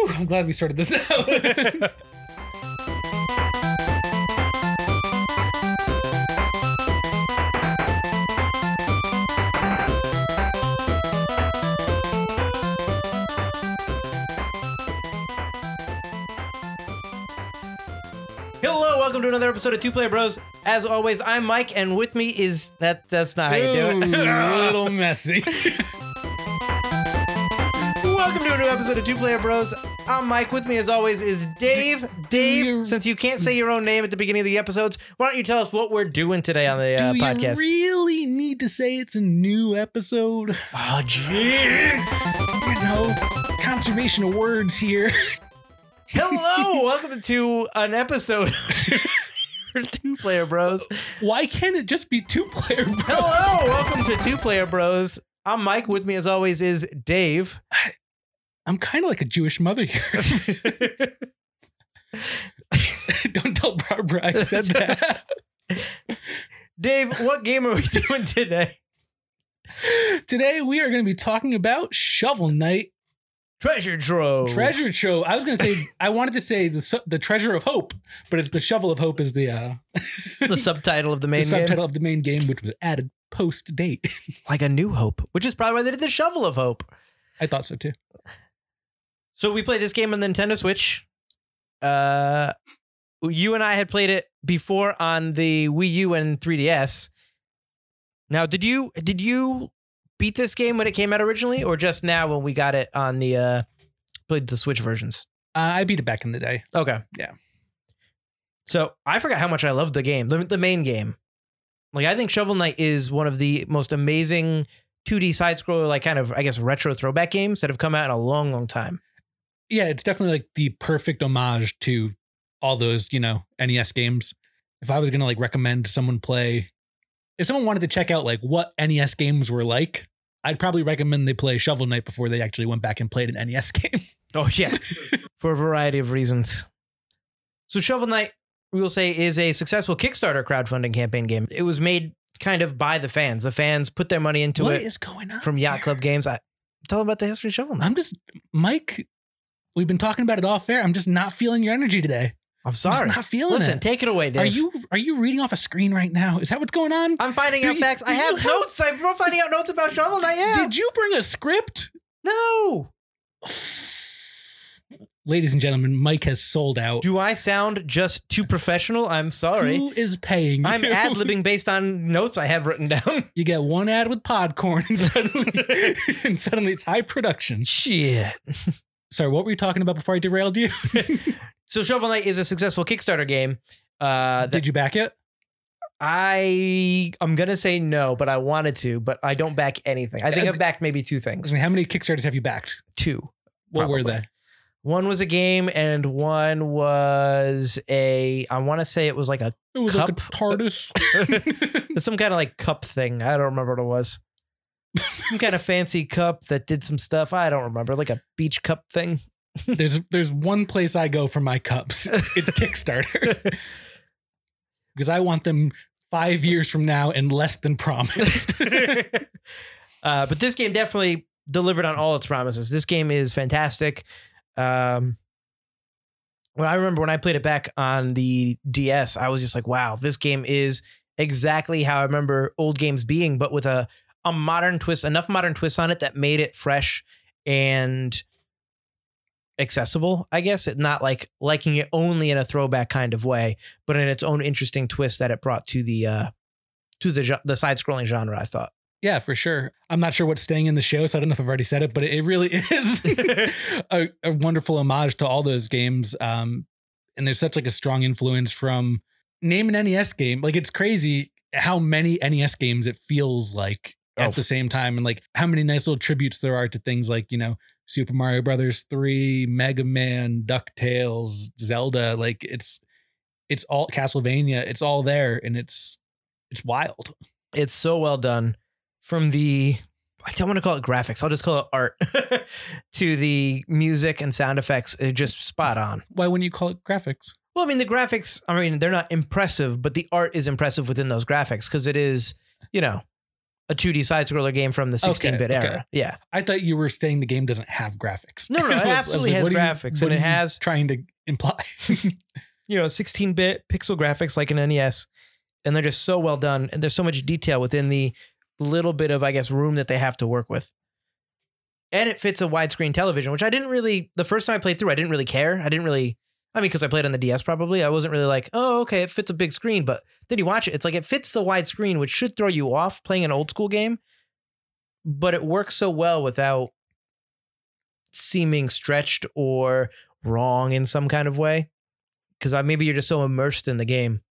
Whew, I'm glad we sorted this out. Hello, welcome to another episode of Two Player Bros. As always, I'm Mike, and with me is that. That's not how you do Ooh, it. a little messy. To a new episode of Two Player Bros. I'm Mike. With me, as always, is Dave. Dave, you- since you can't say your own name at the beginning of the episodes, why don't you tell us what we're doing today on the uh, Do podcast? you really need to say it's a new episode? oh, jeez. You know, conservation of words here. Hello, welcome to an episode of Two Player Bros. Why can't it just be two player? Hello, welcome to Two Player Bros. I'm Mike. With me, as always, is Dave. I'm kind of like a Jewish mother here. Don't tell Barbara I said that. Dave, what game are we doing today? Today we are going to be talking about Shovel Knight Treasure Trove. Treasure Trove. I was going to say I wanted to say the the Treasure of Hope, but it's the Shovel of Hope is the uh, the subtitle of the main game. the main subtitle game. of the main game, which was added post date. Like a New Hope, which is probably why they did the Shovel of Hope. I thought so too. So we played this game on the Nintendo Switch. Uh, you and I had played it before on the Wii U and 3DS. Now, did you did you beat this game when it came out originally, or just now when we got it on the uh played the Switch versions? Uh, I beat it back in the day. Okay. Yeah. So I forgot how much I loved the game, the, the main game. Like I think Shovel Knight is one of the most amazing 2D side scroller, like kind of I guess retro throwback games that have come out in a long, long time. Yeah, it's definitely like the perfect homage to all those, you know, NES games. If I was going to like recommend someone play, if someone wanted to check out like what NES games were like, I'd probably recommend they play Shovel Knight before they actually went back and played an NES game. Oh yeah, for a variety of reasons. So Shovel Knight, we will say, is a successful Kickstarter crowdfunding campaign game. It was made kind of by the fans. The fans put their money into What it is going on from Yacht here? Club Games. I tell them about the history of Shovel Knight. I'm just Mike. We've been talking about it all fair. I'm just not feeling your energy today. I'm sorry. I'm just not feeling it. Listen, it. take it away. Dave. Are you are you reading off a screen right now? Is that what's going on? I'm finding Do out you- facts. I have notes. I'm finding out notes about Shovel Knight. Yeah. Did you bring a script? no. Ladies and gentlemen, Mike has sold out. Do I sound just too professional? I'm sorry. Who is paying? I'm ad libbing based on notes I have written down. You get one ad with Podcorn, and suddenly, and suddenly it's high production. Shit. Sorry, what were you talking about before I derailed you? So Shovel Knight is a successful Kickstarter game. Uh, that Did you back it? I I'm gonna say no, but I wanted to, but I don't back anything. I think I've backed maybe two I things. mean, how many Kickstarters have you backed? Two. What were they? One was a game, and one was a. I want to say it was like a It was Cup? like a TARDIS. some kind of like cup thing. I don't remember what it was. Some kind of fancy cup that did some stuff. I don't remember, like a beach cup thing. there's there's one place I go for my cups. It's Kickstarter because I want them five years from now and less than promised. uh, but this game definitely delivered on all its promises. This game is fantastic. Um, when I remember when I played it back on the DS, I was just like, "Wow, this game is exactly how I remember old games being, but with a a modern twist, enough modern twists on it that made it fresh and accessible. I guess it not like liking it only in a throwback kind of way, but in its own interesting twist that it brought to the uh to the the side scrolling genre. I thought. yeah, for sure. I'm not sure what's staying in the show, so I don't know if I've already said it, but it really is a, a wonderful homage to all those games. Um, and there's such like a strong influence from name an NES game. Like it's crazy how many NES games it feels like at Oh. the same time, and like how many nice little tributes there are to things like you know Super Mario Brothers three, Mega Man, Ducktales, Zelda. Like it's it's all Castlevania. It's all there, and it's it's wild. It's so well done from the I don't want to call it graphics. I'll just call it art to the music and sound effects. It's just spot on. Why wouldn't you call it graphics? Well, I mean, the graphics, I mean, they're not impressive, but the art is impressive within those graphics because it is, you know, a 2D side scroller game from the 16 bit okay. era. Yeah. I thought you were saying the game doesn't have graphics. No, no, no, it was- absolutely like, has you- graphics, what and it has- trying to imply. You know, 16 bit pixel graphics like an NES. And they're just so well done. And there's so much detail within the little bit of, I guess, room that they have to work with. And it fits a widescreen television, which I didn't really, the first time I played through, I didn't really care. I didn't really, I mean, because I played on the DS probably, I wasn't really like, oh, okay, it fits a big screen. But then you watch it, it's like it fits the wide screen, which should throw you off playing an old school game. But it works so well without seeming stretched or wrong in some kind of way. Because maybe you're just so immersed in the game.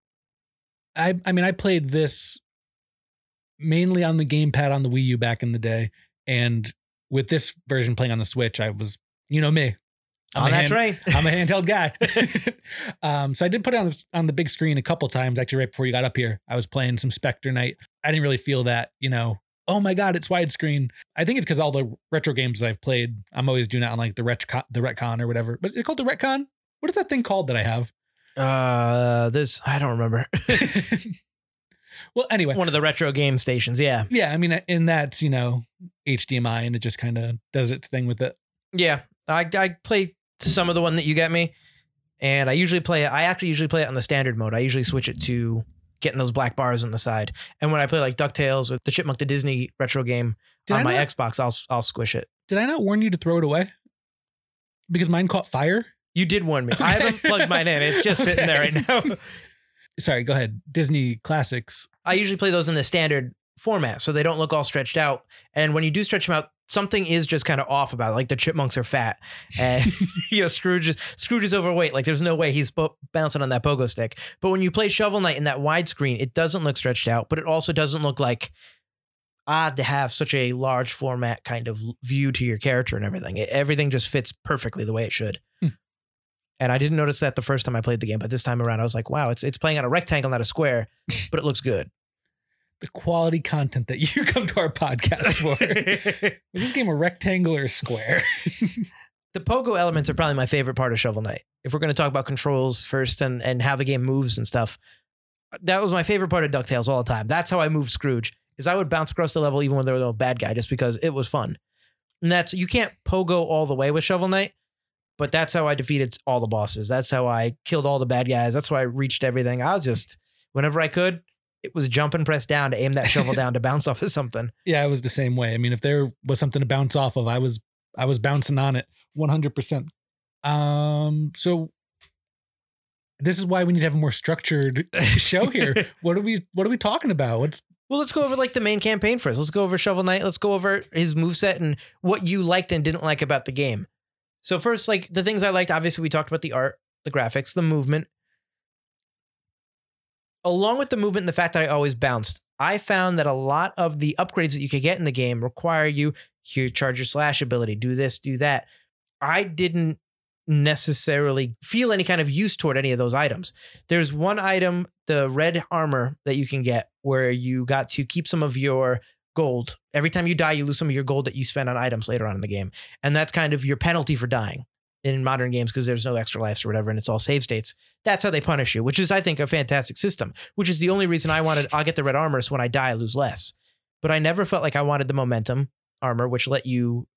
I I mean I played this mainly on the gamepad on the Wii U back in the day, and with this version playing on the Switch, I was you know me. I'm on a that hand- train. I'm a handheld guy. um, so I did put it on this, on the big screen a couple times actually right before you got up here. I was playing some Specter Knight. I didn't really feel that, you know, oh my god, it's widescreen. I think it's because all the retro games I've played, I'm always doing it on like the retcon, the retcon or whatever. But is it called the retcon? What is that thing called that I have? Uh, there's I don't remember. well, anyway, One of the retro game stations. Yeah, yeah, I mean, and that's you know HDMI, and it just kind of does its thing with it. yeah. I I play some of the one that you get me, and I usually play it. I actually usually play it on the standard mode. I usually switch it to getting those black bars on the side. And when I play like Ducktales or the Chipmunk the Disney retro game Did on I my not- Xbox, I'll I'll squish it. Did I not warn you to throw it away? Because mine caught fire. You did warn me. I haven't plugged mine in. It's just sitting there right now. Sorry, go ahead. Disney classics. I usually play those in the standard format so they don't look all stretched out. And when you do stretch them out, something is just kind of off about it. Like the chipmunks are fat and you know Scrooge Scrooge is overweight. Like there's no way he's bo- bouncing on that pogo stick. But when you play Shovel Knight in that widescreen, it doesn't look stretched out, but it also doesn't look like odd to have such a large format kind of view to your character and everything. It, everything just fits perfectly the way it should. Hmm. And I didn't notice that the first time I played the game, but this time around I was like, wow, it's it's playing on a rectangle, not a square, but it looks good. The quality content that you come to our podcast for. Is this game a rectangle or a square? the pogo elements are probably my favorite part of Shovel Knight. If we're going to talk about controls first and and how the game moves and stuff, that was my favorite part of Ducktales all the time. That's how I moved Scrooge. Is I would bounce across the level even when there was no bad guy, just because it was fun. And that's you can't pogo all the way with Shovel Knight, but that's how I defeated all the bosses. That's how I killed all the bad guys. That's how I reached everything. I was just whenever I could, it was jump and press down to aim that shovel down to bounce off of something. yeah, it was the same way. I mean, if there was something to bounce off of, I was I was bouncing on it 100%. Um so this is why we need to have a more structured show here. What are we what are we talking about? What's Well, let's go over like the main campaign first. Let's go over Shovel Knight. Let's go over his moveset and what you liked and didn't like about the game. So first, like the things I liked, obviously we talked about the art, the graphics, the movement. Along with the movement and the fact that I always bounced, I found that a lot of the upgrades that you could get in the game require you here charge your slash ability, do this, do that. I didn't necessarily feel any kind of use toward any of those items. There's one item, the red armor that you can get where you got to keep some of your gold. Every time you die, you lose some of your gold that you spend on items later on in the game. And that's kind of your penalty for dying in modern games because there's no extra lives or whatever and it's all save states. That's how they punish you, which is I think a fantastic system, which is the only reason I wanted I'll get the red armor so when I die I lose less. But I never felt like I wanted the momentum armor which let you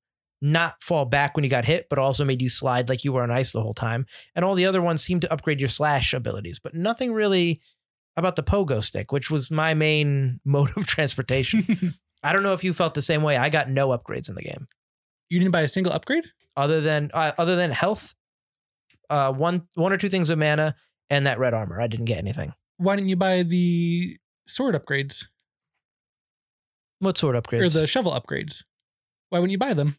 not fall back when you got hit, but also made you slide like you were on ice the whole time. And all the other ones seemed to upgrade your slash abilities, but nothing really about the pogo stick, which was my main mode of transportation. I don't know if you felt the same way. I got no upgrades in the game you didn't buy a single upgrade? Other than uh, other than health, uh, one one or two things of mana and that red armor. I didn't get anything. Why didn't you buy the sword upgrades What sword upgrades? or the shovel upgrades? Why wouldn't you buy them?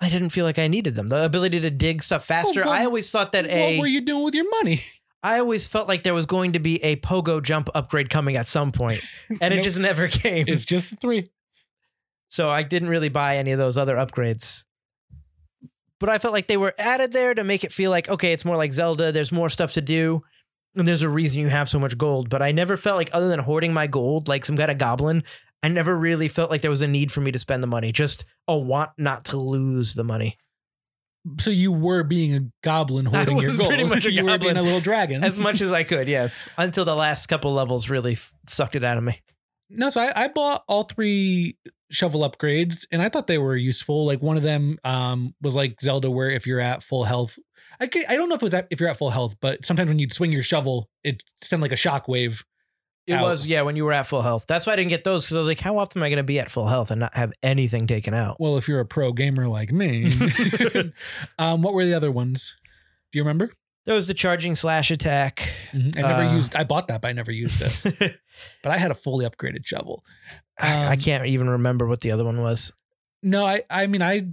I didn't feel like I needed them. The ability to dig stuff faster. well, I always thought that a. what were you doing with your money? I always felt like there was going to be a pogo jump upgrade coming at some point, and it just never came. It's just the three. So I didn't really buy any of those other upgrades. But I felt like they were added there to make it feel like, okay, it's more like Zelda. There's more stuff to do. And there's a reason you have so much gold. But I never felt like, other than hoarding my gold like some kind of goblin, I never really felt like there was a need for me to spend the money. Just a want not to lose the money. So you were being a goblin hoarding your gold. pretty much a you were being goblin. a little dragon. As much as I could, yes. Until the last couple levels really f- sucked it out of me. No, so I, I bought all three shovel upgrades and I thought they were useful. Like one of them um was like Zelda where if you're at full health, I ca- I don't know if it was at, if you're at full health, but sometimes when you'd swing your shovel, it send like a shockwave. It Out. was yeah when you were at full health. That's why I didn't get those because I was like, how often am I going to be at full health and not have anything taken out? Well, if you're a pro gamer like me, um, what were the other ones? Do you remember? There was the charging slash attack. Mhm. I never Uh, used. I bought that, but I never used it. but I had a fully upgraded shovel. I, I Um, can't even remember what the other one was. No, I. I mean, I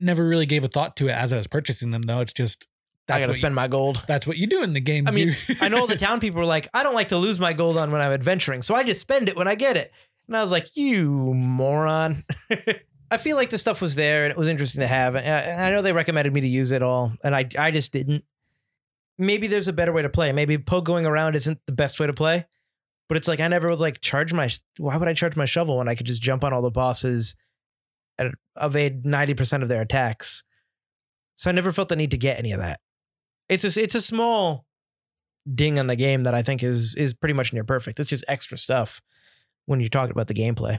never really gave a thought to it as I was purchasing them. Though it's just I got to what spend my gold. That's what you do in the game. I mean. I know the town people were like, I don't like to lose my gold on when I'm adventuring, so I just spend it when I get it. And I was like, you moron. I feel like the stuff was there and it was interesting to have. And I know they recommended me to use it all, and I I just didn't. Maybe there's a better way to play. Maybe poke going around isn't the best way to play, but it's like I never was like charge my. Why would I charge my shovel when I could just jump on all the bosses, and evade ninety percent of their attacks? So I never felt the need to get any of that. It's a it's a small ding on the game that I think is is pretty much near perfect. It's just extra stuff when you're talking about the gameplay.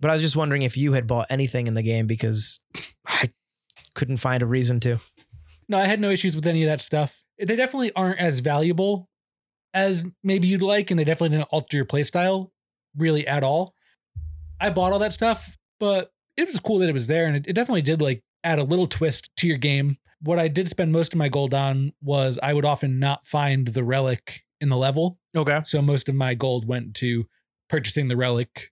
But I was just wondering if you had bought anything in the game because I couldn't find a reason to. no, I had no issues with any of that stuff. They definitely aren't as valuable as maybe you'd like, and they definitely didn't alter your playstyle really at all. I bought all that stuff, but it was cool that it was there, and it, it definitely did like add a little twist to your game. What I did spend most of my gold on was I would often not find the relic in the level, Okay. so most of my gold went to purchasing the relic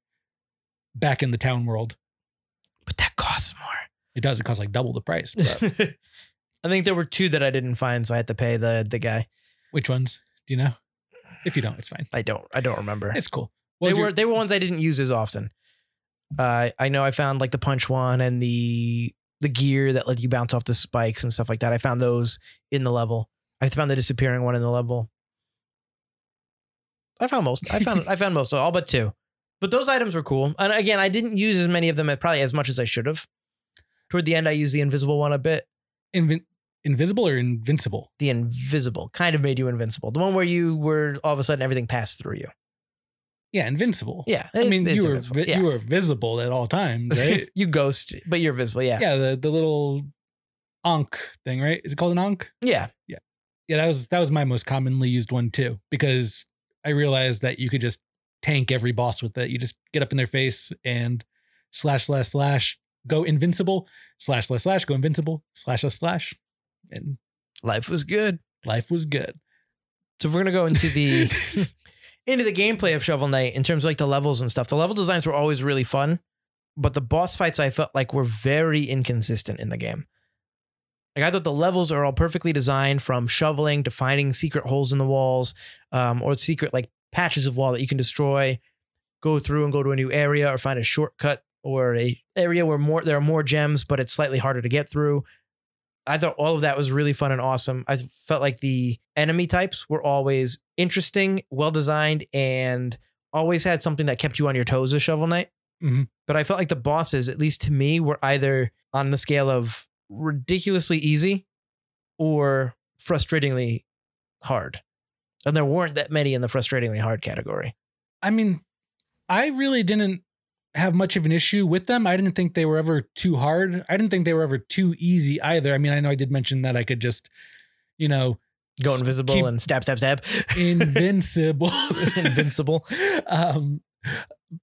back in the town world. But that costs more. It does; it costs like double the price. But I think there were two that I didn't find, so I had to pay the the guy. which ones? Do you know? If you don't, it's fine. I don't I don't remember. It's cool. What they was your- were they were ones I didn't use as often. Uh, I know I found like the punch one and the the gear that let you bounce off the spikes and stuff like that. I found those in the level. I found the disappearing one in the level. I found most. I found I found most all but two. But those items were cool. And again, I didn't use as many of them uh, probably as much as I should have. Toward the end, I used the invisible one a bit. Invin- invisible or invincible? The invisible kind of made you invincible. The one where you were all of a sudden everything passed through you. Yeah, invincible. Yeah, I mean, you were vi- Yeah. you were visible at all times, right? you ghost, but you're visible. Yeah. yeah, the the little ankh thing, right? Is it called an ankh? Yeah, yeah. Yeah, that was that was my most commonly used one too, because I realized that you could just tank every boss with it. You just get up in their face and slash slash slash go invincible, slash slash slash go invincible, slash slash slash, and Life was good. life was good. So if we're gonna go into the into the gameplay of Shovel Knight in terms of like the levels and stuff. The level designs were always really fun, but the boss fights I felt like were very inconsistent in the game. Like I thought the levels are all perfectly designed from shoveling to finding secret holes in the walls, um, or secret like patches of wall that you can destroy, go through and go to a new area, or find a shortcut or a area where more there are more gems, but it's slightly harder to get through. I thought all of that was really fun and awesome. I felt like the enemy types were always interesting, well designed, and always had something that kept you on your toes as Shovel Knight. Mhm. But I felt like the bosses, at least to me, were either on the scale of ridiculously easy or frustratingly hard. And there weren't that many in the frustratingly hard category. I mean, I really didn't have much of an issue with them. I didn't think they were ever too hard. I didn't think they were ever too easy either. I mean, I know I did mention that I could just, you know, Go invisible and stab, stab, stab. invincible. Invincible. um,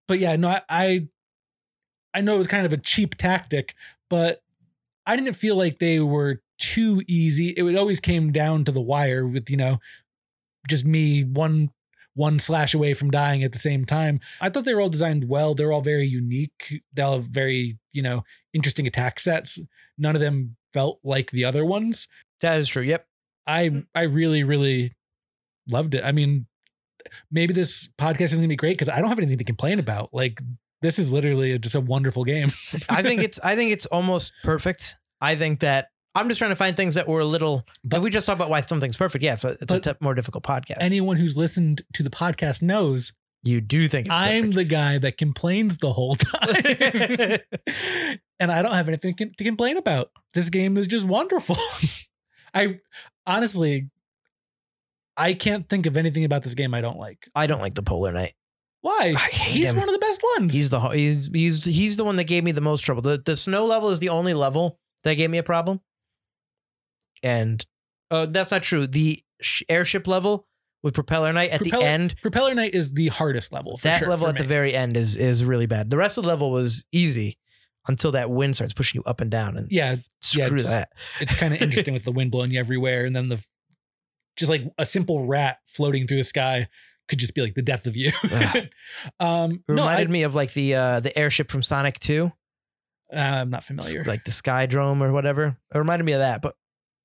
but yeah, no, I, I, I know it was kind of a cheap tactic, but I didn't feel like they were too easy. It always came down to the wire with you know, just me one one slash away from dying at the same time. I thought they were all designed well. They're all very unique. They all have very you know interesting attack sets. None of them felt like the other ones. That is true. Yep. I I really really loved it. I mean, maybe this podcast isn't gonna be great because I don't have anything to complain about. Like this is literally just a wonderful game. I think it's I think it's almost perfect. I think that I'm just trying to find things that were a little. But if we just talk about why something's perfect, yeah, so it's a more difficult podcast. Anyone who's listened to the podcast knows you do think it's I'm perfect. the guy that complains the whole time. and I don't have anything to complain about. This game is just wonderful. I honestly I can't think of anything about this game I don't like. I don't like the Polar Knight. Why? I hate He's him. one of the best ones. He's the he's he's he's the one that gave me the most trouble. The the snow level is the only level that gave me a problem. And uh, that's not true. The sh- airship level with Propeller Knight at Propeller- the end, Propeller Knight is the hardest level. For that sure, level at the very end is is really bad. The rest of the level was easy until that wind starts pushing you up and down and yeah, screw it's- that. it's kind of interesting with the wind blowing you everywhere, and then the just like a simple rat floating through the sky could just be like the death of you. Um, It no, I, reminded me of like the uh the airship from Sonic 2, uh, I'm not familiar. like the Skydrome or whatever. It reminded me of that, but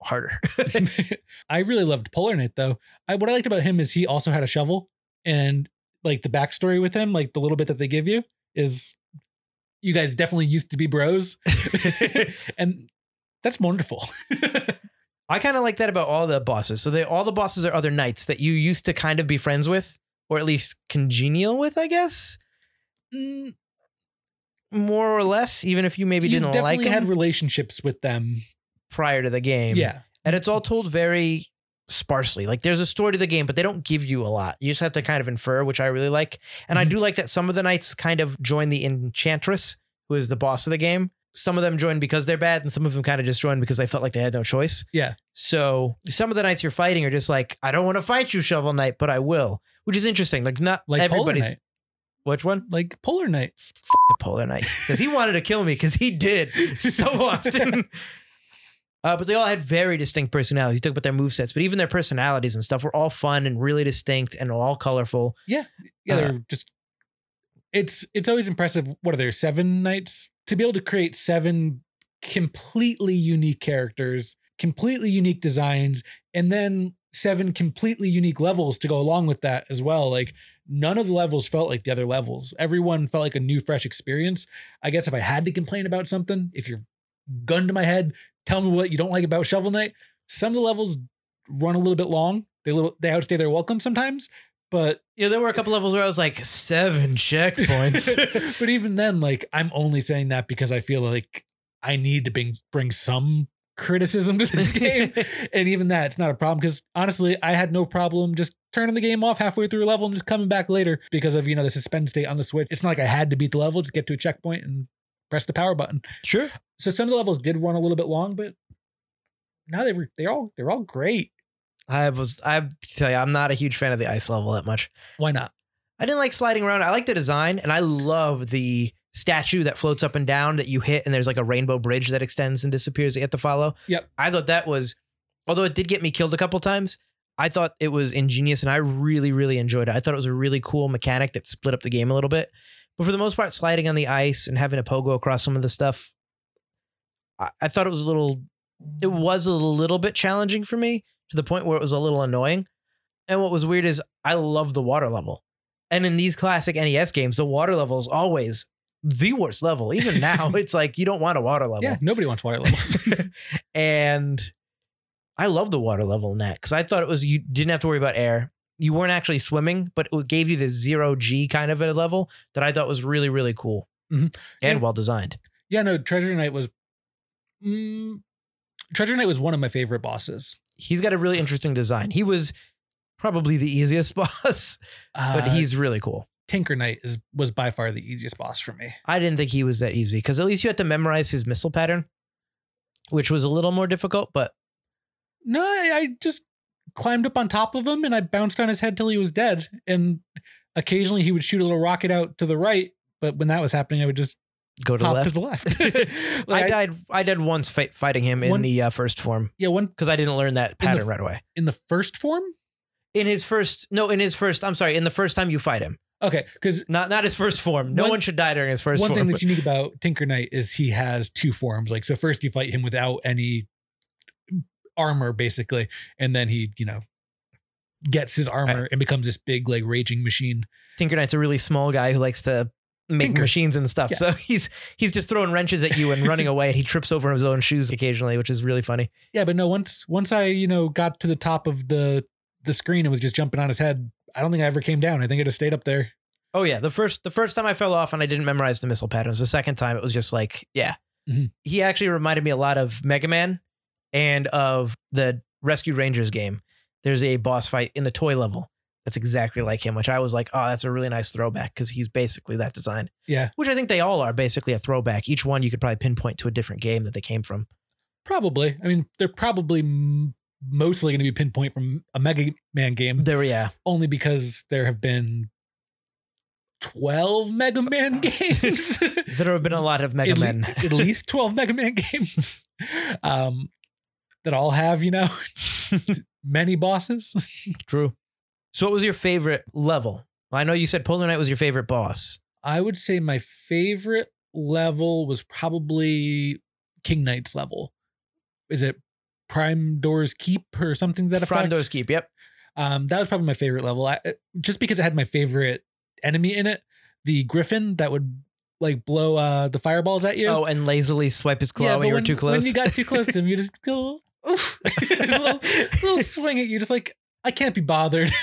harder. I really loved Polar Knight though. I, what I liked about him is he also had a shovel, and like the backstory with him, like the little bit that they give you is, you guys definitely used to be bros, and that's wonderful. I kind of like that about all the bosses. So they all the bosses are other knights that you used to kind of be friends with, or at least congenial with, I guess, Mm, more or less. Even if you maybe you didn't like them had relationships with them. Prior to the game. Yeah, and it's all told very sparsely. Like there's a story to the game, but they don't give you a lot. You just have to kind of infer, which I really like. And I Mhm. do like that some of the knights kind of join the enchantress, who is the boss of the game. Some of them join because they're bad, and some of them kind of just join because they felt like they had no choice. Yeah. So some of the knights you're fighting are just like, I don't want to fight you, Shovel Knight, but I will, which is interesting. Like not like everybody's. Which one? Like Polar Knight. the Polar Knight because he wanted to kill me because he did so often. Uh, but they all had very distinct personalities. You talk about their movesets, but even their personalities and stuff were all fun and really distinct and all colorful. Yeah, yeah, they're just. It's it's always impressive. What are there seven knights to be able to create seven completely unique characters, completely unique designs, and then seven completely unique levels to go along with that as well. Like none of the levels felt like the other levels. Everyone felt like a new, fresh experience. I guess if I had to complain about something, if you're gun to my head, tell me what you don't like about Shovel Knight. Some of the levels run a little bit long. They little they outstay their welcome sometimes, but Yeah, there were a couple levels where I was like seven checkpoints. but even then, like I'm only saying that because I feel like I need to bring bring some criticism to this game. and even that, it's not a problem because honestly, I had no problem just turning the game off halfway through a level and just coming back later because of you know the suspend state on the Switch. It's not like I had to beat the level, just get to a checkpoint and press the power button. sure. So some of the levels did run a little bit long, but now they were they're all they're all great. I was I tell you, I'm not a huge fan of the ice level that much. Why not? I didn't like sliding around. I like the design and I love the statue that floats up and down that you hit and there's like a rainbow bridge that extends and disappears that you have to follow. Yep. I thought that was although it did get me killed a couple times, I thought it was ingenious and I really, really enjoyed it. I thought it was a really cool mechanic that split up the game a little bit. But for the most part, sliding on the ice and having a pogo across some of the stuff, I, I thought it was a little it was a little bit challenging for me to the point where it was a little annoying. And what was weird is I love the water level. And in these classic NES games, the water level is always the worst level. Even now, it's like you don't want a water level. Yeah, nobody wants water levels. and I love the water level in that because I thought it was you didn't have to worry about air. You weren't actually swimming, but it gave you the zero G kind of a level that I thought was really, really cool Mhm. and Yeah. well designed. yeah, no, Treasure Knight was mm, Treasure Knight was one of my favorite bosses. He's got a really interesting design. He was probably the easiest boss, but Uh, he's really cool. Tinker Knight is was by far the easiest boss for me. I didn't think he was that easy because at least you had to memorize his missile pattern, which was a little more difficult. But No, I, I just climbed up on top of him and I bounced on his head till he was dead. And occasionally he would shoot a little rocket out to the right, but when that was happening, I would just go to the left. to the left. Like, I died. I died once fight, fighting him in One- the uh, first form yeah, one because I didn't learn that In the pattern right away. in the first form. In his first, no, in his first. I'm sorry. In the first time you fight him, Okay, because not not his first form. No One- one, should die during his first one form. thing that's unique about Tinker Knight is he has two forms. Like, so first you fight him without any armor, basically, and then he, you know, gets his armor and becomes this big, like, raging machine. Tinker Knight's a really small guy who likes to make Tinker. machines and stuff. Yeah. So he's he's just throwing wrenches at you and running away, and he trips over his own shoes occasionally, which is really funny. Yeah, but no, once once I, you know, got to the top of the the screen and was just jumping on his head, I don't think I ever came down. I think it just stayed up there. Oh yeah, the first the first time I fell off and I didn't memorize the missile patterns. The second time it was just like, yeah. Mhm. He actually reminded me a lot of Mega Man and of the Rescue Rangers game. there's a boss fight in the toy level that's exactly like him, which I was like, oh, that's a really nice throwback because he's basically that design. Yeah. Which I think they all are basically a throwback. Each one you could probably pinpoint to a different game that they came from. Probably. I mean, they're probably m- mostly going to be pinpoint from a Mega Man game, There, yeah. only because there have been 12 Mega Man games. There have been a lot of Mega at, le- Men. at least 12 Mega Man games um, that all have, you know, many bosses. True. So, what was your favorite level? I know you said Polar Knight was your favorite boss. I would say my favorite level was probably King Knight's level. Is it Pridemoor Keep or something to that effect? Doors Keep. Yep. Um, that was probably my favorite level. I, just because it had my favorite enemy in it, the Griffin that would like blow uh, the fireballs at you. Oh, and lazily swipe his claw Yeah, when you were too close. When you got too close to him, you just go, oof. Little, little swing at you, just like I can't be bothered.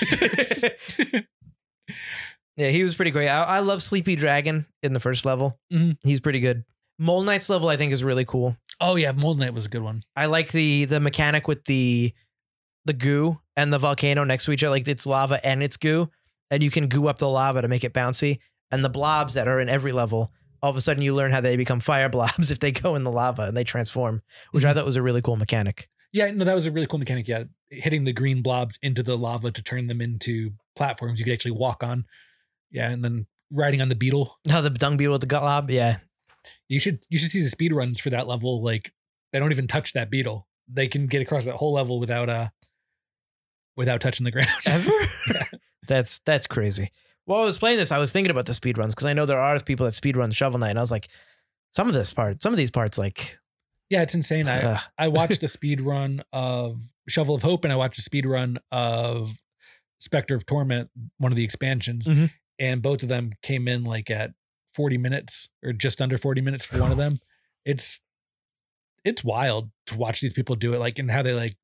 yeah, he was pretty great. I, I love Sleepy Dragon in the first level. Mhm. He's pretty good. Mole Knight's level I think is really cool. oh yeah, Mole Knight was a good one. I like the the mechanic with the the goo and the volcano next to each other. Like it's lava and it's goo, and you can goo up the lava to make it bouncy. And the blobs that are in every level, all of a sudden you learn how they become fire blobs if they go in the lava and they transform, which I Mhm. thought was a really cool mechanic. Yeah, no, that was a really cool mechanic. Yeah, hitting the green blobs into the lava to turn them into platforms you could actually walk on. Yeah, and then riding on the beetle. How the dung beetle with the glob, yeah, You should you should see the speed runs for that level. Like they don't even touch that beetle. They can get across that whole level without uh without touching the ground. ever. that's that's crazy. While I was playing this, I was thinking about the speed runs because I know there are people that speed run Shovel Knight, and I was like, some of this part, some of these parts, like, yeah, it's insane. I. I watched a speed run of Shovel of Hope and I watched a speed run of Specter of Torment, one of the expansions, Mhm. and both of them came in like at 40 minutes or just under 40 minutes for one of them. It's it's wild to watch these people do it, like and how they like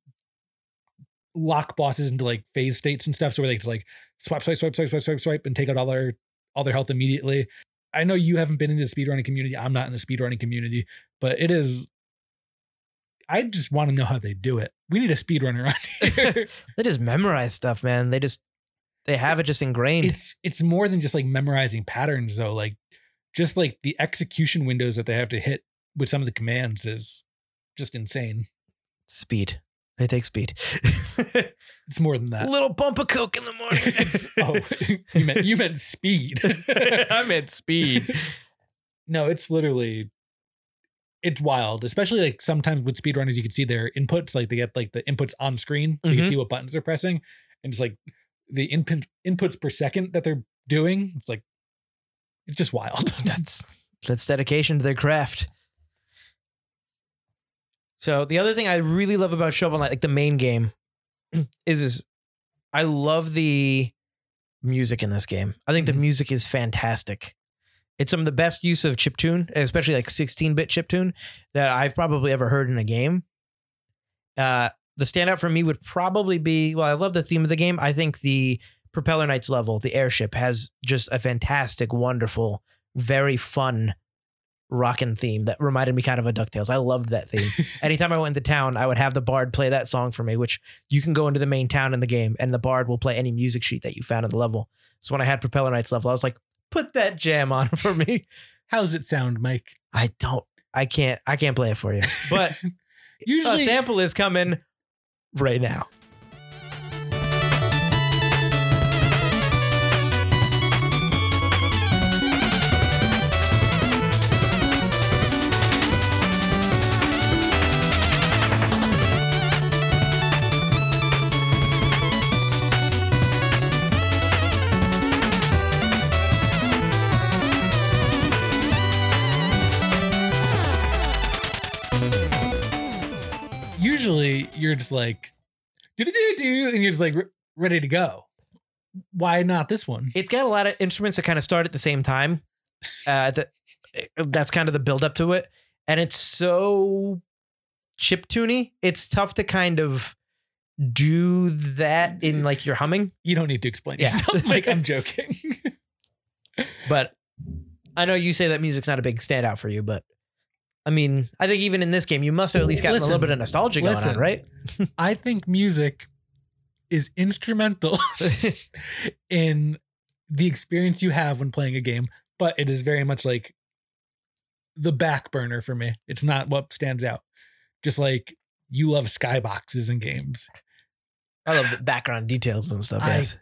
lock bosses into like phase states and stuff, so where they just like swipe, swipe, swipe, swipe, swipe, swipe, swipe, and take out all their all their health immediately. I know you haven't been in the speedrunning community. I'm not in the speedrunning community, but it is I just want to know how they do it. We need a speedrunner on here. they just memorize stuff, man. They just they have it just ingrained. it's it's more than just like memorizing patterns though. Like just like the execution windows that they have to hit with some of the commands is just insane. speed. They take speed. It's more than that. A Little bump of coke in the morning. oh, you meant you meant speed. I meant speed. no, it's literally it's wild. Especially like sometimes with speedrunners, you can see their inputs, like they get like the inputs on screen, so you Mhm. can see what buttons they're pressing, and it's like the input inputs per second that they're doing. It's like it's just wild. That's that's dedication to their craft. So the other thing I really love about Shovel Knight, like the main game, is is I love the music in this game. I think the music is fantastic. It's some of the best use of chiptune, especially like 16-bit chiptune that I've probably ever heard in a game. Uh, the standout for me would probably be well, I love the theme of the game. I think the Propeller Knights level, the airship, has just a fantastic, wonderful, very fun rockin' theme that reminded me kind of a DuckTales. I loved that theme. Anytime I went into town, I would have the bard play that song for me, which you can go into the main town in the game and the bard will play any music sheet that you found in the level. So when I had Propeller Knights level, I was like, put that jam on for me. How's it sound, Mike? I don't, I can't, I can't play it for you. But usually, a sample is coming right now. You're just like do do do do, and you're just like re- ready to go. Why not this one? It's got a lot of instruments that kind of start at the same time. Uh, that, that's kind of the build up to it, and it's so chip tuney. It's tough to kind of do that in like your humming, You don't need to explain Yeah. yourself, Mike. I'm joking. but I know you say that music's not a big standout for you, but I mean, I think even in this game, you must have at least gotten a little bit of nostalgia going listen. on, right? I think music is instrumental in the experience you have when playing a game, but it is very much like the back burner for me. It's not what stands out. Just like you love skyboxes and games. I love the background details and stuff. I- Yes.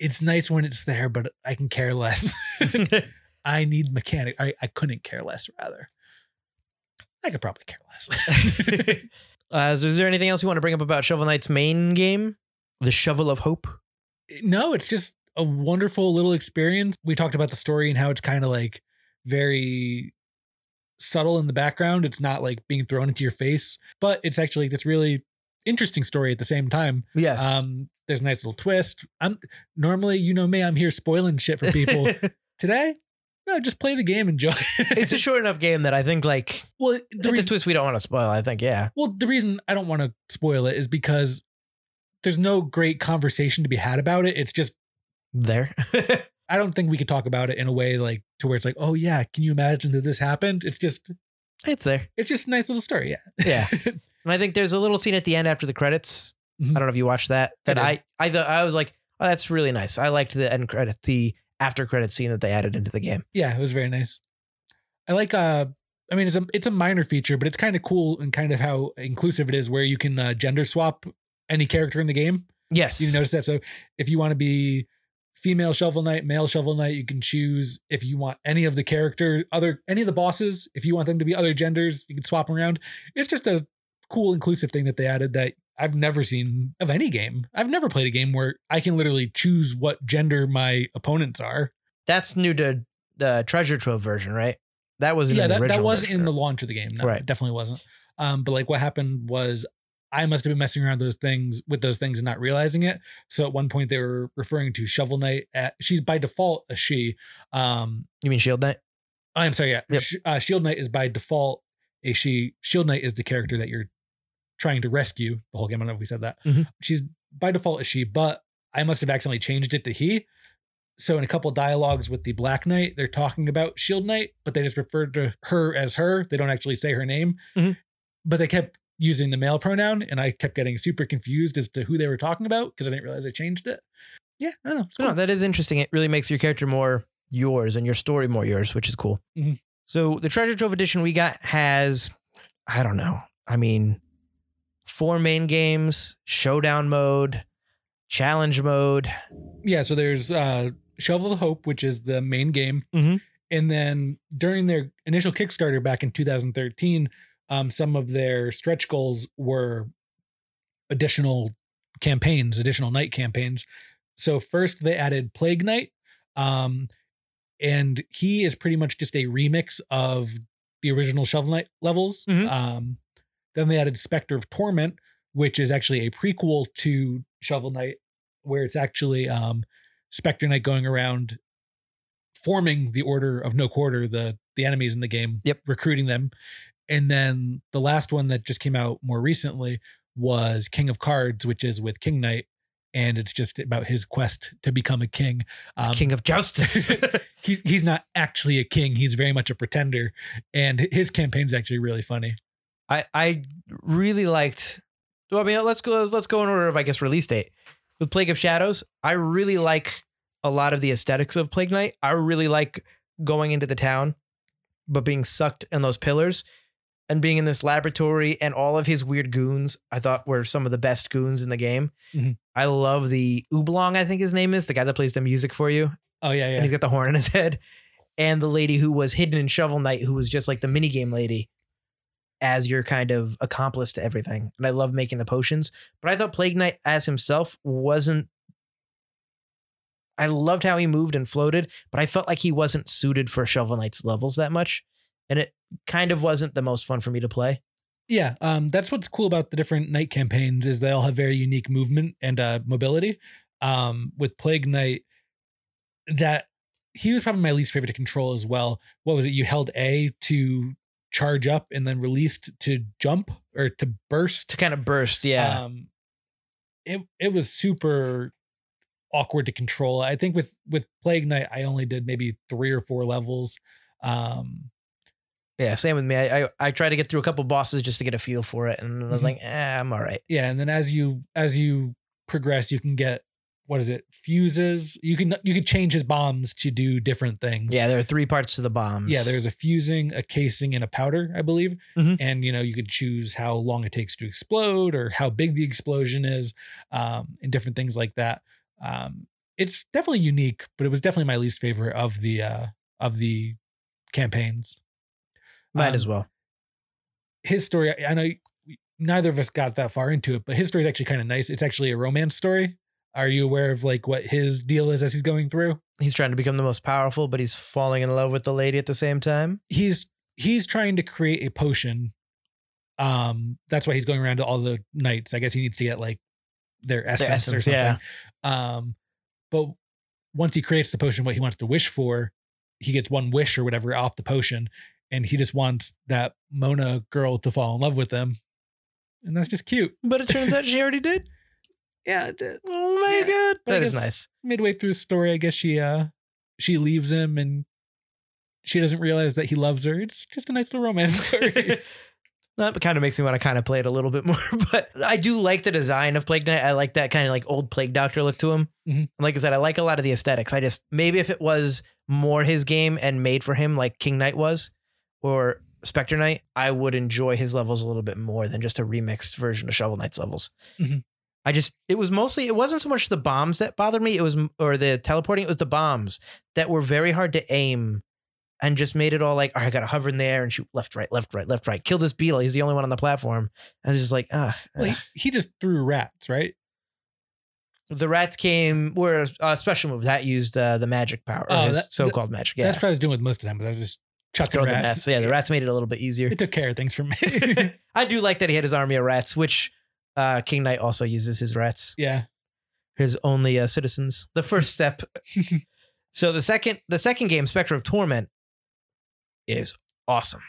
It's nice when it's there, but I can care less. I need mechanic. I, I couldn't care less, rather. I could probably care less. uh, so is there anything else you want to bring up about Shovel Knight's main game, the Shovel of Hope? no, it's just a wonderful little experience. We talked about the story and how it's kind of like very subtle in the background. It's not like being thrown into your face, but it's actually this really interesting story at the same time. Yes. Um, there's a nice little twist. I'm normally, you know me, I'm here spoiling shit for people. Today, no, just play the game, enjoy. it's a short enough game that I think like well, the it's a twist we don't want to spoil. I think yeah. well, the reason I don't want to spoil it is because there's no great conversation to be had about it. It's just There. I don't think we could talk about it in a way like to where it's like, oh yeah, can you imagine that this happened? It's just it's there. it's just a nice little story. Yeah. Yeah. And I think there's a little scene at the end after the credits. Mhm. I don't know if you watched that. I That. I I thought I was like, oh, that's really nice. I liked the end credit, the after credit scene that they added into the game. yeah, it was very nice. I like uh I mean it's a it's a minor feature, but it's kind of cool and kind of how inclusive it is where you can uh, gender swap any character in the game. Yes. You notice that? So if you want to be female shovel knight, male shovel knight, you can choose if you want any of the character, other any of the bosses, if you want them to be other genders, you can swap them around. It's just a cool inclusive thing that they added that I've never seen of any game. I've never played a game where I can literally choose what gender my opponents are. That's new to the treasure trove version, right? That was yeah, in the that, that was version. in the launch of the game. No, Right. it definitely wasn't. Um, but like what happened was I must have been messing around those things with those things and not realizing it. So at one point they were referring to Shovel Knight at she's by default a she. Um, You mean Shield Knight? I'm sorry, yeah. Yep. Uh, Shield Knight is by default a she. Shield Knight is the character that you're trying to rescue the whole game. I don't know if we said that. Mhm. She's by default a she, but I must have accidentally changed it to he. So in a couple dialogues with the Black Knight, they're talking about Shield Knight, but they just refer to her as her. They don't actually say her name. Mhm. But they kept using the male pronoun, and I kept getting super confused as to who they were talking about because I didn't realize I changed it. Yeah, I don't know. It's No, that is interesting. It really makes your character more yours and your story more yours, which is cool. Mhm. So the treasure trove edition we got has, I don't know. I mean, four main games, showdown mode, challenge mode. yeah so there's uh shovel of hope which is the main game Mhm. and then during their initial kickstarter back in 2013 um some of their stretch goals were additional campaigns additional knight campaigns so first they added plague knight um and he is pretty much just a remix of the original shovel knight levels Mhm. um then they added specter of torment which is actually a prequel to shovel knight where it's actually um Specter Knight going around forming the order of no quarter, the the enemies in the game, Yep. recruiting them. And then the last one that just came out more recently was King of Cards, which is with King Knight, and it's just about his quest to become a king. Um, King of Justice. he, he's not actually a king; he's very much a pretender, and his campaign's actually really funny. I I really liked. Well, I mean, let's go. Let's go in order of I guess release date. With Plague of Shadows, I really like a lot of the aesthetics of Plague Knight. I really like going into the town, but being sucked in those pillars and being in this laboratory and all of his weird goons. I thought were some of the best goons in the game. Mhm. I love the Oblong. I think his name is the guy that plays the music for you Oh yeah, yeah and he's got the horn in his head. And the lady who was hidden in Shovel Knight, who was just like the minigame lady, as your kind of accomplice to everything. And I love making the potions. But I thought Plague Knight as himself wasn't. I loved how he moved and floated, but I felt like he wasn't suited for Shovel Knight's levels that much. And it kind of wasn't the most fun for me to play. Yeah, um, that's what's cool about the different knight campaigns is they all have very unique movement and uh, mobility. Um, with Plague Knight, that he was probably my least favorite to control as well. What was it? You held A to charge up and then released to jump or to burst. To kind of burst, yeah. Um, it it was super awkward to control. I think with with Plague Knight, I only did maybe three or four levels. Um, yeah, same with me. I, I I tried to get through a couple bosses just to get a feel for it, and I was Mhm. like, eh, I'm all right. yeah and then as you as you progress, you can get what is it? Fuses. You can you could change his bombs to do different things. Yeah, there are three parts to the bombs. Yeah, there's a fusing, a casing, and a powder, I believe. Mhm. And you know, you could choose how long it takes to explode or how big the explosion is, um, and different things like that. Um, it's definitely unique, but it was definitely my least favorite of the uh of the campaigns. might um, as well. His story, I I know neither of us got that far into it, but his story is actually kind of nice. It's actually a romance story. Are you aware of like what his deal is as he's going through? He's trying to become the most powerful, but he's falling in love with the lady at the same time. he's he's trying to create a potion. Um, that's why he's going around to all the knights. I guess he needs to get like their essence, or essence, something. yeah. Um, but once he creates the potion, what he wants to wish for, he gets one wish or whatever off the potion, and he just wants that Mona girl to fall in love with him, and that's just cute. But it turns out she already did. Yeah. it did. Oh my Yeah, god, but I that is nice. Midway through the story, I guess she uh she leaves him and she doesn't realize that he loves her. It's just a nice little romance story. That kind of makes me want to kind of play it a little bit more, but I do like the design of Plague Knight. I like that kind of like old Plague Doctor look to him. Mhm. And Like I said, I like a lot of the aesthetics. I just maybe if it was more his game and made for him, like King Knight was, or Specter Knight, I would enjoy his levels a little bit more than just a remixed version of Shovel Knight's levels. Mhm. I just it was mostly it wasn't so much the bombs that bothered me. It was or the teleporting. It was the bombs that were very hard to aim and just made it all like, all right, I got to hover in there and shoot left, right, left, right, left, right. Kill this beetle. He's the only one on the platform. And it's just like, ah. Well, he, he just threw rats, right? The rats came were a special move that used uh, the magic power, Oh, that- so-called magic. Yeah, That's what I was doing with most of them, but I was just chucking the rats. Yeah, the rats made it a little bit easier. It took care of things for me. I do like that he had his army of rats, which uh, King Knight also uses his rats, yeah. his only uh, citizens. The first step. so the second, the second game, Specter of Torment, is awesome.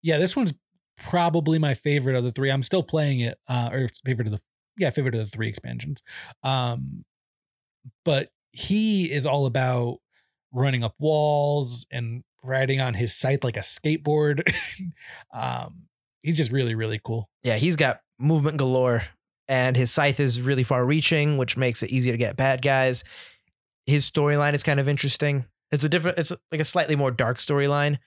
Yeah, this one's probably my favorite of the three. I'm still playing it, uh, or favorite of the yeah, favorite of the three expansions. Um, but he is all about running up walls and riding on his scythe like a skateboard. um, he's just really, really cool. Yeah, he's got movement galore, and his scythe is really far reaching, which makes it easier to get bad guys. His storyline is kind of interesting. It's a different, it's like a slightly more dark storyline,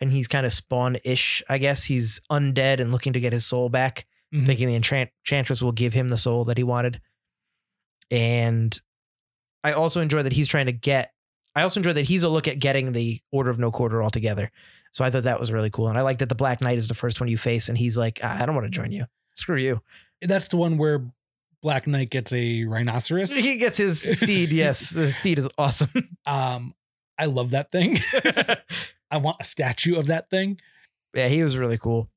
and he's kind of spawn ish, I guess. He's undead and looking to get his soul back, Mhm. thinking the enchant- enchantress will give him the soul that he wanted. And I also enjoy that he's trying to get, I also enjoy that he's a look at getting the Order of No Quarter altogether. So I thought that was really cool. And I like that the Black Knight is the first one you face, and he's like, "Ah, I don't want to join you. Screw you. That's the one where Black Knight gets a rhinoceros. He gets his steed. Yes, the steed is awesome. Um, I love that thing. I want a statue of that thing. yeah, he was really cool.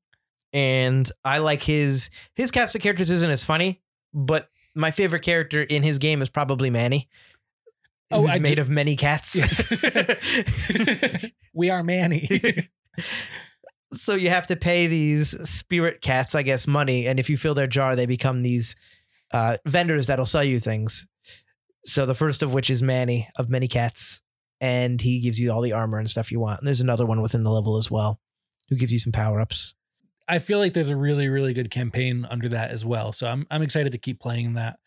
And I like his his cast of characters isn't as funny, but my favorite character in his game is probably Manny. Oh, I made of many cats. Yes. we are Manny. So you have to pay these spirit cats, I guess, money, and if you fill their jar, they become these uh, vendors that'll sell you things. So the first of which is Manny of many cats, and he gives you all the armor and stuff you want. And there's another one within the level as well, who gives you some power ups. I feel like there's a really, really good campaign under that as well. So I'm I'm excited to keep playing that.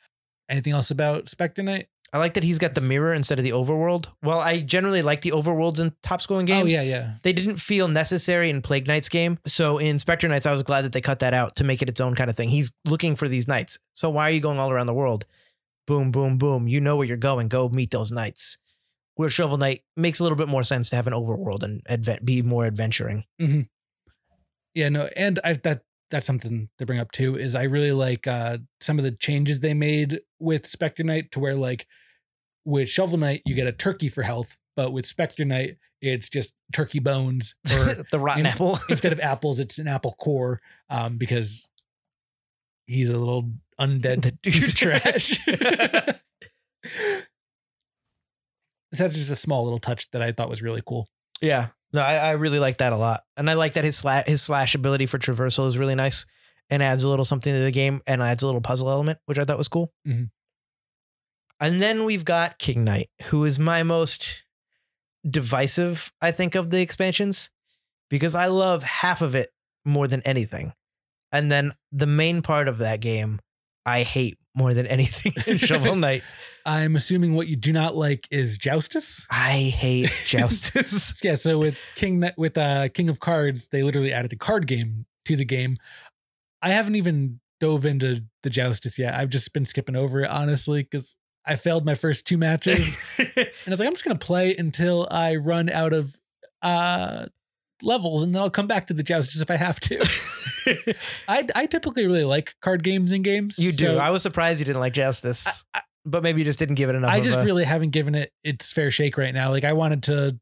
Anything else about Specter Knight? I like that he's got the mirror instead of the overworld. Well, I generally like the overworlds in top scrolling oh, games. Oh yeah, yeah. They didn't feel necessary in Plague Knights game. So in Specter Knights, I was glad that they cut that out to make it its own kind of thing. He's looking for these knights. So why are you going all around the world? Boom, boom, boom. You know where you're going. Go meet those knights. Where Shovel Knight makes a little bit more sense to have an overworld and advent, be more adventuring. Mm-hmm. Yeah, no, and I that that's something to bring up too is I really like uh some of the changes they made with Specter Knight to where like with Shovel Knight you get a turkey for health, but with Specter Knight it's just turkey bones or the rotten apple. instead of apples it's an apple core um because he's a little undead piece of trash. That's just a small little touch that I thought was really cool. Yeah. No, I, I really like that a lot. And I like that his slash his slash ability for traversal is really nice and adds a little something to the game and adds a little puzzle element, which I thought was cool. Mhm. And then we've got King Knight, who is my most divisive, I think, of the expansions, because I love half of it more than anything. And then the main part of that game I hate more than anything in Shovel Knight. I'm assuming what you do not like is Joustus. I hate Joustus. yeah, so with King with uh King of Cards, they literally added a card game to the game. I haven't even dove into the Joustus yet. I've just been skipping over it honestly because I failed my first two matches, and I was like, I'm just gonna play until I run out of uh levels, and then I'll come back to the Joustus if I have to. I I typically really like card games and games. you do. so I was surprised you didn't like Joustus, I- but maybe you just didn't give it enough. I just a- really haven't given it its fair shake right now. Like I wanted to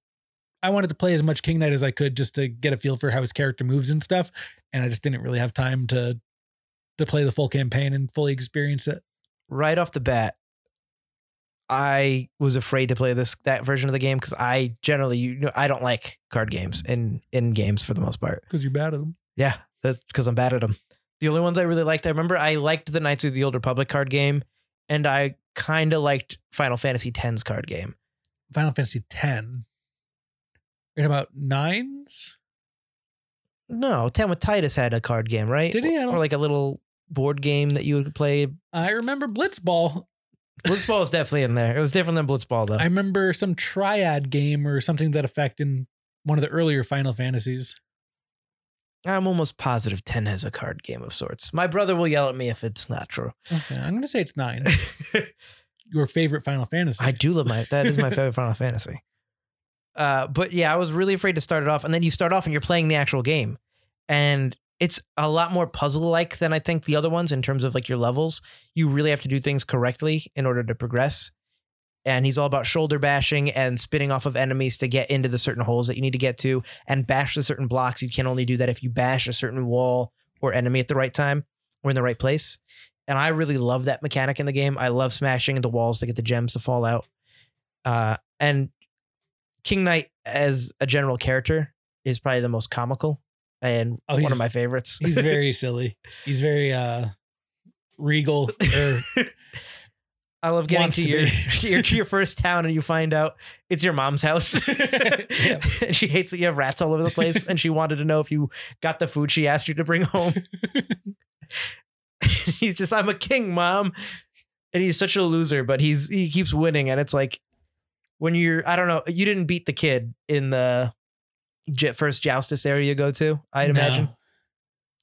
I wanted to play as much King Knight as I could just to get a feel for how his character moves and stuff. And I just didn't really have time to to play the full campaign and fully experience it. right off the bat. I was afraid to play this that version of the game because I generally you know I don't like card games in in games for the most part. Because you're bad at them. Yeah, that's because I'm bad at them. The only ones I really liked, I remember I liked the Knights of the Old Republic card game, and I kind of liked Final Fantasy X's card game. Final Fantasy X. Right about nines? No, Ten with Tidus had a card game, right? Did he? Or like a little board game that you would play. I remember Blitzball. Blitzball is definitely in there. It was different than Blitzball though. I remember some triad game or something that effect in one of the earlier Final Fantasies. I'm almost positive 10 has a card game of sorts. My brother will yell at me if it's not true. Okay, I'm gonna say it's nine. Your favorite Final Fantasy. I do love my that is my favorite Final Fantasy. Uh, but yeah, I was really afraid to start it off, and then you start off and you're playing the actual game, and it's a lot more puzzle like than I think the other ones in terms of like your levels. You really have to do things correctly in order to progress. And he's all about shoulder bashing and spinning off of enemies to get into the certain holes that you need to get to and bash the certain blocks. You can only do that if you bash a certain wall or enemy at the right time or in the right place. And I really love that mechanic in the game. I love smashing the walls to get the gems to fall out. Uh, and King Knight as a general character is probably the most comical and Oh, one of my favorites. He's very silly. He's very uh regal or I love getting to to your, to your to your first town and you find out it's your mom's house. And she hates that you have rats all over the place and she wanted to know if you got the food she asked you to bring home. he's just I'm a king, mom. And he's such a loser, but he's he keeps winning and it's like when you're I don't know, you didn't beat the kid in the first joustus area you go to, I'd No. imagine.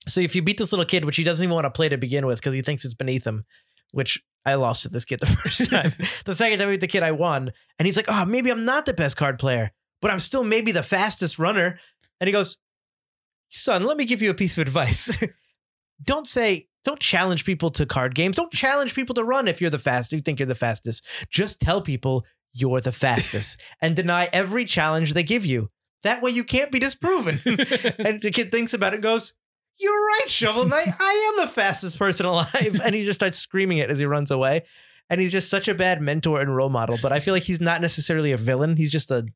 So if you beat this little kid, which he doesn't even want to play to begin with because he thinks it's beneath him, which I lost to this kid the first time. the second time beat the kid, I won. And he's like, oh, maybe I'm not the best card player, but I'm still maybe the fastest runner. And he goes, son, let me give you a piece of advice. don't say, don't challenge people to card games. Don't challenge people to run if you're the fastest, you think you're the fastest. Just tell people you're the fastest and deny every challenge they give you. That way you can't be disproven. and the kid thinks about it and goes, You're right, Shovel Knight. I am the fastest person alive. And he just starts screaming it as he runs away. And he's just such a bad mentor and role model. But I feel like he's not necessarily a villain. He's just a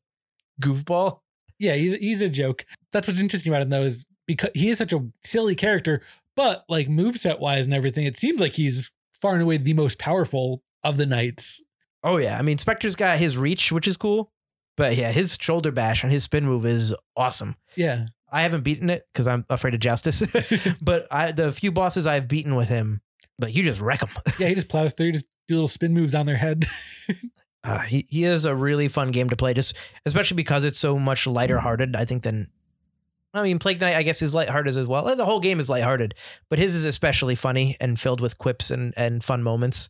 goofball. yeah, he's he's a joke. That's what's interesting about him though, is because he is such a silly character, but like moveset wise and everything, it seems like he's far and away the most powerful of the knights. Oh, yeah. I mean, Specter's got his reach, which is cool. But yeah, his shoulder bash and his spin move is awesome. Yeah. I haven't beaten it because I'm afraid of Joustus. but I, the few bosses I've beaten with him, like you just wreck them. Yeah, he just plows through, just do little spin moves on their head. Uh, he he is a really fun game to play, just especially because it's so much lighter hearted. I think than, I mean, Plague Knight I guess is lighthearted as well. The whole game is lighthearted, but his is especially funny and filled with quips and and fun moments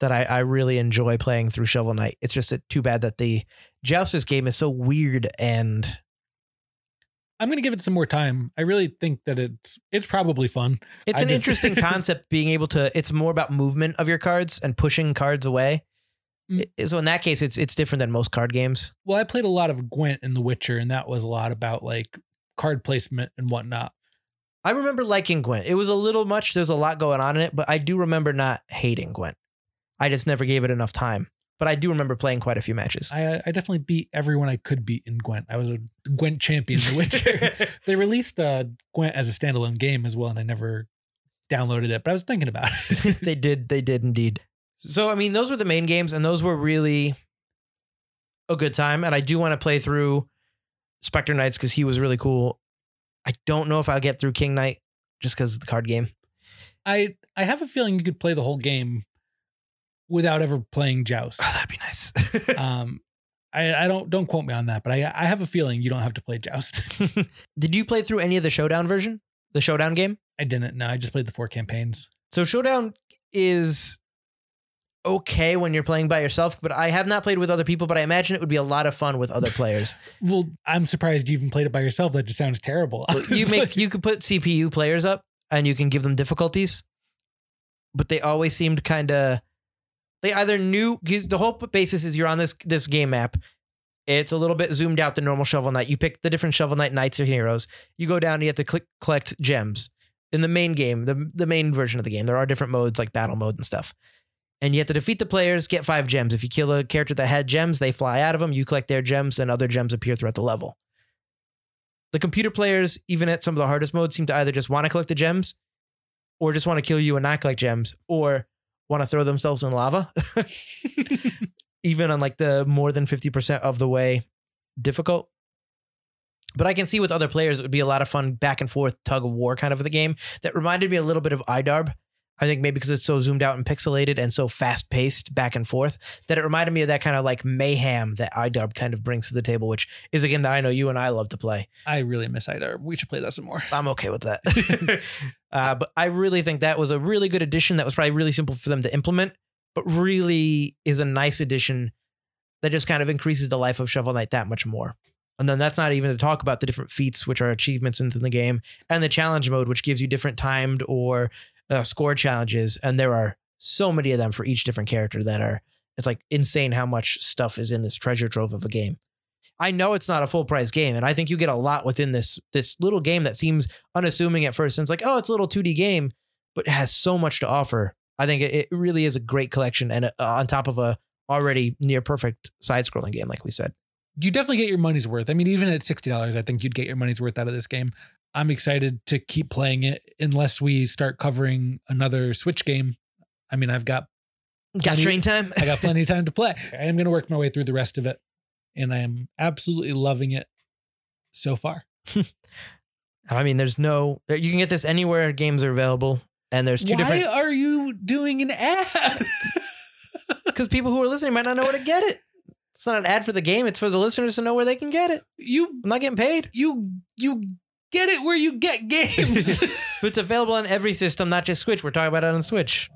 that I I really enjoy playing through Shovel Knight. It's just a, too bad that the Joustus game is so weird and I'm gonna give it some more time. I really think that it's it's probably fun. it's I an just- interesting concept being able to. It's more about movement of your cards and pushing cards away. Mm. So in that case, it's it's different than most card games. Well, I played a lot of Gwent in The Witcher, and that was a lot about like card placement and whatnot. I remember liking Gwent. It was a little much. There's a lot going on in it, but I do remember not hating Gwent. I just never gave it enough time. But I do remember playing quite a few matches. I I definitely beat everyone I could beat in Gwent. I was a Gwent champion in The Witcher. they released uh, Gwent as a standalone game as well, and I never downloaded it, but I was thinking about it. they did. They did indeed. So I mean, those were the main games, and those were really a good time. And I do want to play through Specter Knights because he was really cool. I don't know if I'll get through King Knight just because of the card game. I I have a feeling you could play the whole game without ever playing Joust. Oh, that'd be nice. Um, I, I don't don't quote me on that, but I I have a feeling you don't have to play Joust. Did you play through any of the Showdown version? The Showdown game? I didn't. No, I just played the four campaigns. So Showdown is okay when you're playing by yourself, but I have not played with other people, but I imagine it would be a lot of fun with other players. Well, I'm surprised you even played it by yourself. That just sounds terrible. you make you could put CPU players up and you can give them difficulties, but they always seemed kind of they either knew the whole basis is you're on this this game map. It's a little bit zoomed out the normal shovel knight. You pick the different shovel knight knights or heroes. You go down and you have to click collect gems in the main game, the the main version of the game. There are different modes like battle mode and stuff. And you have to defeat the players, get five gems. If you kill a character that had gems, they fly out of them. You collect their gems, and other gems appear throughout the level. The computer players, even at some of the hardest modes, seem to either just want to collect the gems, or just want to kill you and not collect gems, or want to throw themselves in lava. even on like the more than 50% of the way difficult. But I can see with other players, it would be a lot of fun back and forth tug of war kind of the game that reminded me a little bit of IDARB. I think maybe because it's so zoomed out and pixelated and so fast paced back and forth that it reminded me of that kind of like mayhem that IDARB kind of brings to the table, which is a game that I know you and I love to play. I really miss IDARB. We should play that some more. I'm okay with that. uh, but I really think that was a really good addition that was probably really simple for them to implement, but really is a nice addition that just kind of increases the life of Shovel Knight that much more. And then that's not even to talk about the different feats, which are achievements within the game, and the challenge mode, which gives you different timed or uh, score challenges. And there are so many of them for each different character that are, it's like insane how much stuff is in this treasure trove of a game. I know it's not a full price game, and I think you get a lot within this this little game that seems unassuming at first. And it's like, oh, it's a little 2D game, but has so much to offer. I think it, it really is a great collection, and uh, on top of a already near perfect side scrolling game, like we said. You definitely get your money's worth. I mean, even at sixty dollars, I think you'd get your money's worth out of this game. I'm excited to keep playing it unless we start covering another Switch game. I mean, I've got Got Plenty- train time. I got plenty of time to play. I am going to work my way through the rest of it, and I am absolutely loving it so far. I mean, there's no. You can get this anywhere games are available, and there's two Why different. are you doing an ad? Because people who are listening might not know where to get it. It's not an ad for the game. It's for the listeners to know where they can get it. you I'm not getting paid. you you get it where you get games. It's available on every system, not just Switch. We're talking about it on Switch.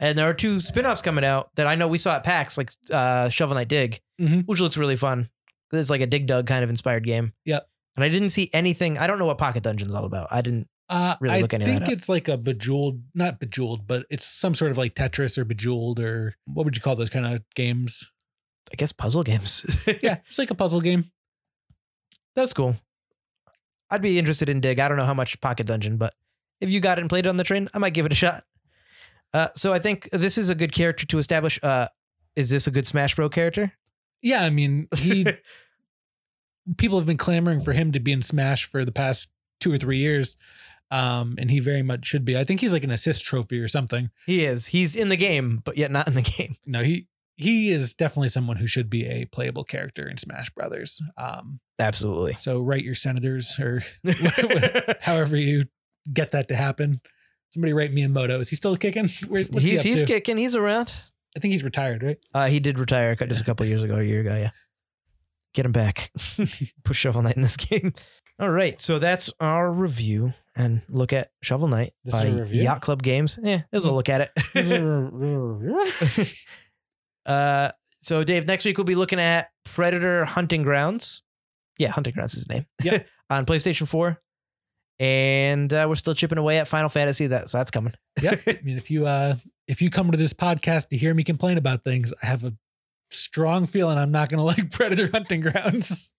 And there are two spin-offs coming out that I know we saw at PAX, like uh, Shovel Knight Dig, Mhm. which looks really fun. It's like a Dig Dug kind of inspired game. Yep. And I didn't see anything. I don't know what Pocket Dungeon's all about. I didn't. Uh, Really I look any of think it's like a bejeweled, not bejeweled, but it's some sort of like Tetris or bejeweled or what would you call those kind of games? I guess puzzle games. Yeah, it's like a puzzle game. That's cool. I'd be interested in Dig. I don't know how much Pocket Dungeon, but if you got it and played it on the train, I might give it a shot. Uh, so I think this is a good character to establish. Uh, is this a good Smash Bro character? Yeah, I mean, he people have been clamoring for him to be in Smash for the past two or three years. Um, and he very much should be. I think he's like an assist trophy or something. he is. He's in the game, but yet not in the game. No, he he is definitely someone who should be a playable character in Smash Brothers. Um, Absolutely. so write your senators or however you get that to happen. Somebody write Miyamoto. Is he still kicking? Where, what's he he's he's to? kicking. He's around. I think he's retired, right? Uh, he did retire just a couple years ago, a year ago. Yeah, get him back. Push Shovel Knight in this game. All right, so that's our review and look at Shovel Knight This is by? Yacht Club Games. Yeah, it a look at it. uh, so Dave, next week we'll be looking at Predator Hunting Grounds. Yeah, Hunting Grounds is his name. Yep. on PlayStation Four, and uh, we're still chipping away at Final Fantasy. That so that's coming. yeah. I mean, if you uh if you come to this podcast to hear me complain about things, I have a strong feeling I'm not gonna like Predator Hunting Grounds.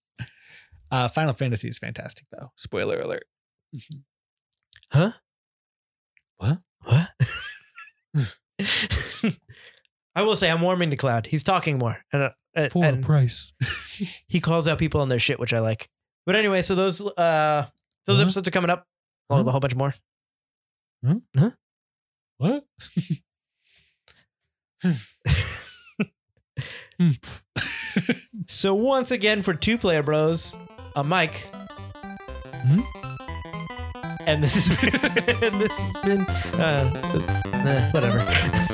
Uh Final Fantasy is fantastic though. Spoiler alert. Huh? What? What? I will say I'm warming to Cloud. He's talking more, and, uh, For a price. he calls out people on their shit, which I like. But anyway, so those uh those Huh? episodes are coming up. Along with Huh? a whole bunch more. Huh? What? So once again for two player bros, I'm Mike. Hmm? And this has been and this has been uh, uh, whatever.